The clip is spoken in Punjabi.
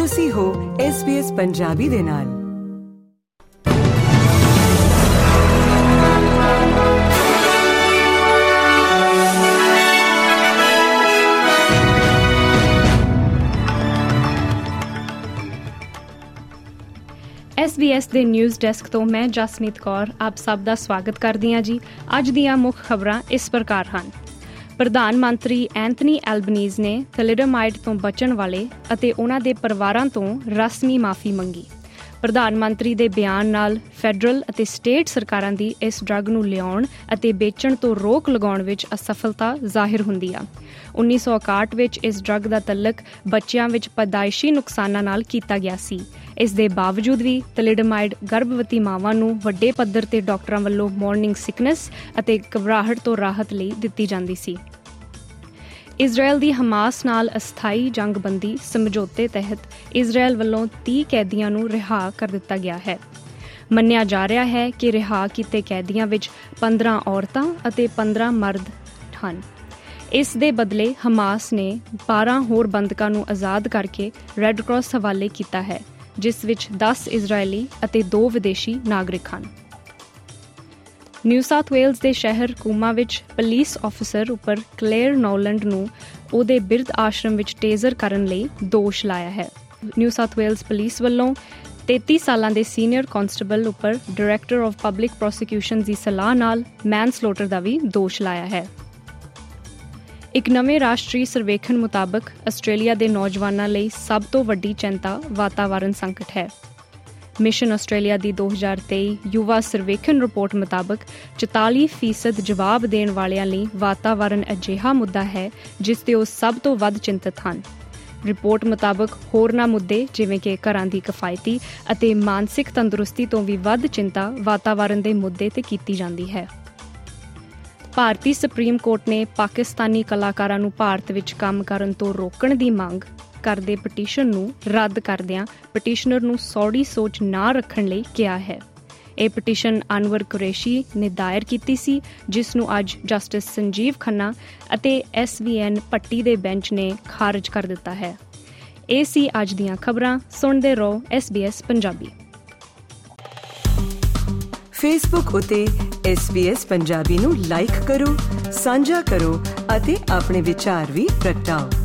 ਤੁਸੀਂ ਹੋ SBS ਪੰਜਾਬੀ ਦੇ ਨਾਲ SBS ਦੇ ਨਿਊਜ਼ ਡੈਸਕ ਤੋਂ ਮੈਂ ਜਸਮੀਤ ਕੌਰ ਆਪ ਸਭ ਦਾ ਸਵਾਗਤ ਕਰਦੀ ਹਾਂ ਜੀ ਅੱਜ ਦੀਆਂ ਮੁੱਖ ਖਬਰਾਂ ਇਸ ਪ੍ਰਕਾਰ ਹਨ ਪ੍ਰਧਾਨ ਮੰਤਰੀ ਐਂਥਨੀ ਐਲਬਨੀਜ਼ ਨੇ ਥੈਲਿਡੋਮਾਈਡ ਤੋਂ ਬਚਣ ਵਾਲੇ ਅਤੇ ਉਹਨਾਂ ਦੇ ਪਰਿਵਾਰਾਂ ਤੋਂ ਰਸਮੀ ਮਾਫੀ ਮੰਗੀ। ਪ੍ਰਧਾਨ ਮੰਤਰੀ ਦੇ ਬਿਆਨ ਨਾਲ ਫੈਡਰਲ ਅਤੇ ਸਟੇਟ ਸਰਕਾਰਾਂ ਦੀ ਇਸ ਡਰੱਗ ਨੂੰ ਲਿਆਉਣ ਅਤੇ ਵੇਚਣ ਤੋਂ ਰੋਕ ਲਗਾਉਣ ਵਿੱਚ ਅਸਫਲਤਾ ਜ਼ਾਹਿਰ ਹੁੰਦੀ ਆ। 1961 ਵਿੱਚ ਇਸ ਡਰੱਗ ਦਾ ਤਲਕ ਬੱਚਿਆਂ ਵਿੱਚ ਪਦਾਇਸ਼ੀ ਨੁਕਸਾਨਾਂ ਨਾਲ ਕੀਤਾ ਗਿਆ ਸੀ। ਇਸ ਦੇ ਬਾਵਜੂਦ ਵੀ ਥੈਲਿਡੋਮਾਈਡ ਗਰਭਵਤੀ ਮਾਵਾਂ ਨੂੰ ਵੱਡੇ ਪੱਧਰ ਤੇ ਡਾਕਟਰਾਂ ਵੱਲੋਂ ਮਾਰਨਿੰਗ ਸਿਕਨੈਸ ਅਤੇ ਘਬਰਾਹਟ ਤੋਂ ਰਾਹਤ ਲਈ ਦਿੱਤੀ ਜਾਂਦੀ ਸੀ। ਇਜ਼ਰਾਈਲ ਦੀ ਹਮਾਸ ਨਾਲ ਅਸਥਾਈ ਜੰਗਬੰਦੀ ਸਮਝੌਤੇ ਤਹਿਤ ਇਜ਼ਰਾਈਲ ਵੱਲੋਂ 30 ਕੈਦੀਆਂ ਨੂੰ ਰਿਹਾ ਕਰ ਦਿੱਤਾ ਗਿਆ ਹੈ। ਮੰਨਿਆ ਜਾ ਰਿਹਾ ਹੈ ਕਿ ਰਿਹਾ ਕੀਤੇ ਕੈਦੀਆਂ ਵਿੱਚ 15 ਔਰਤਾਂ ਅਤੇ 15 ਮਰਦ ਹਨ। ਇਸ ਦੇ ਬਦਲੇ ਹਮਾਸ ਨੇ 12 ਹੋਰ ਬੰਦਕਾਂ ਨੂੰ ਆਜ਼ਾਦ ਕਰਕੇ ਰੈੱਡ ਕਰਾਸ ਹਵਾਲੇ ਕੀਤਾ ਹੈ, ਜਿਸ ਵਿੱਚ 10 ਇਜ਼ਰਾਈਲੀ ਅਤੇ 2 ਵਿਦੇਸ਼ੀ ਨਾਗਰਿਕ ਹਨ। ਨਿਊ ਸਾਊਥ ਵੇਲਜ਼ ਦੇ ਸ਼ਹਿਰ ਕੂਮਾ ਵਿੱਚ ਪੁਲਿਸ ਆਫੀਸਰ ਉੱਪਰ ਕਲੇਅਰ ਨੌਲੈਂਡ ਨੂੰ ਉਹਦੇ ਬਿਰਧ ਆਸ਼ਰਮ ਵਿੱਚ ਟੇਜ਼ਰ ਕਰਨ ਲਈ ਦੋਸ਼ ਲਾਇਆ ਹੈ। ਨਿਊ ਸਾਊਥ ਵੇਲਜ਼ ਪੁਲਿਸ ਵੱਲੋਂ 33 ਸਾਲਾਂ ਦੇ ਸੀਨੀਅਰ ਕਨਸਟੇਬਲ ਉੱਪਰ ਡਾਇਰੈਕਟਰ ਆਫ ਪਬਲਿਕ ਪ੍ਰੋਸੀਕਿਊਸ਼ਨਸ ਦੀ ਸਲਾਹ ਨਾਲ ਮੈਨਸਲੋਟਰ ਦਾ ਵੀ ਦੋਸ਼ ਲਾਇਆ ਹੈ। ਇੱਕ ਨਵੇਂ ਰਾਸ਼ਟਰੀ ਸਰਵੇਖਣ ਮੁਤਾਬਕ ਆਸਟ੍ਰੇਲੀਆ ਦੇ ਨੌਜਵਾਨਾਂ ਲਈ ਸਭ ਤੋਂ ਵੱਡੀ ਚਿੰਤਾ ਵਾਤਾਵਰਣ ਸੰਕਟ ਹੈ। ਮਿਸ਼ਨ ਆਸਟ੍ਰੇਲੀਆ ਦੀ 2023 ਯੁਵਾ ਸਰਵੇਖਣ ਰਿਪੋਰਟ ਮੁਤਾਬਕ 44% ਜਵਾਬ ਦੇਣ ਵਾਲਿਆਂ ਲਈ ਵਾਤਾਵਰਣ ਅਜਿਹਾ ਮੁੱਦਾ ਹੈ ਜਿਸ ਤੇ ਉਹ ਸਭ ਤੋਂ ਵੱਧ ਚਿੰਤਤ ਹਨ। ਰਿਪੋਰਟ ਮੁਤਾਬਕ ਹੋਰਨਾਂ ਮੁੱਦੇ ਜਿਵੇਂ ਕਿ ਘਰਾਂ ਦੀ ਕਿਫਾਇਤੀ ਅਤੇ ਮਾਨਸਿਕ ਤੰਦਰੁਸਤੀ ਤੋਂ ਵੀ ਵੱਧ ਚਿੰਤਾ ਵਾਤਾਵਰਣ ਦੇ ਮੁੱਦੇ ਤੇ ਕੀਤੀ ਜਾਂਦੀ ਹੈ। ਭਾਰਤੀ ਸੁਪਰੀਮ ਕੋਰਟ ਨੇ ਪਾਕਿਸਤਾਨੀ ਕਲਾਕਾਰਾਂ ਨੂੰ ਭਾਰਤ ਵਿੱਚ ਕੰਮ ਕਰਨ ਤੋਂ ਰੋਕਣ ਦੀ ਮੰਗ ਕਰਦੇ ਪਟੀਸ਼ਨ ਨੂੰ ਰੱਦ ਕਰਦਿਆਂ ਪਟੀਸ਼ਨਰ ਨੂੰ ਸੌੜੀ ਸੋਚ ਨਾ ਰੱਖਣ ਲਈ ਕਿਹਾ ਹੈ। ਇਹ ਪਟੀਸ਼ਨ ਅਨਵਰ ਕੁਰੇਸ਼ੀ ਨੇ ਦਾਇਰ ਕੀਤੀ ਸੀ, ਜਿਸ ਨੂੰ ਅੱਜ ਜਸਟਿਸ ਸੰਜੀਵ ਖੰਨਾ ਅਤੇ ਐਸਵੀਐਨ ਪੱਟੀ ਦੇ ਬੈਂਚ ਨੇ ਖਾਰਜ ਕਰ ਦਿੱਤਾ ਹੈ। ਇਹ ਸੀ ਅੱਜ ਦੀਆਂ ਖਬਰਾਂ। ਸੁਣਦੇ ਰਹੋ SBS ਪੰਜਾਬੀ। ਫੇਸਬੁੱਕ ਉਤੇ SBS ਪੰਜਾਬੀ ਨੂੰ ਲਾਈਕ ਕਰੋ, ਸਾਂਝਾ ਕਰੋ ਅਤੇ ਆਪਣੇ ਵਿਚਾਰ ਵੀ ਪ੍ਰਗਟਾਓ।